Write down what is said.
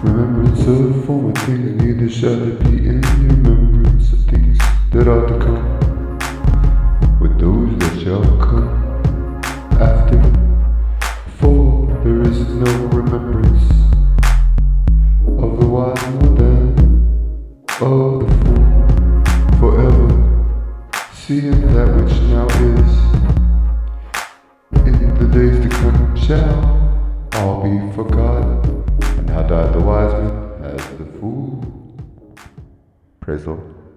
to form former thing, neither shall it be in remembrance of things that are to come, with those that shall come after. For there is no remembrance of the wise more than of the fool forever, seeing that which now is, in the days to come shall all be forgotten. Died the wise man as the fool? Praise the Lord.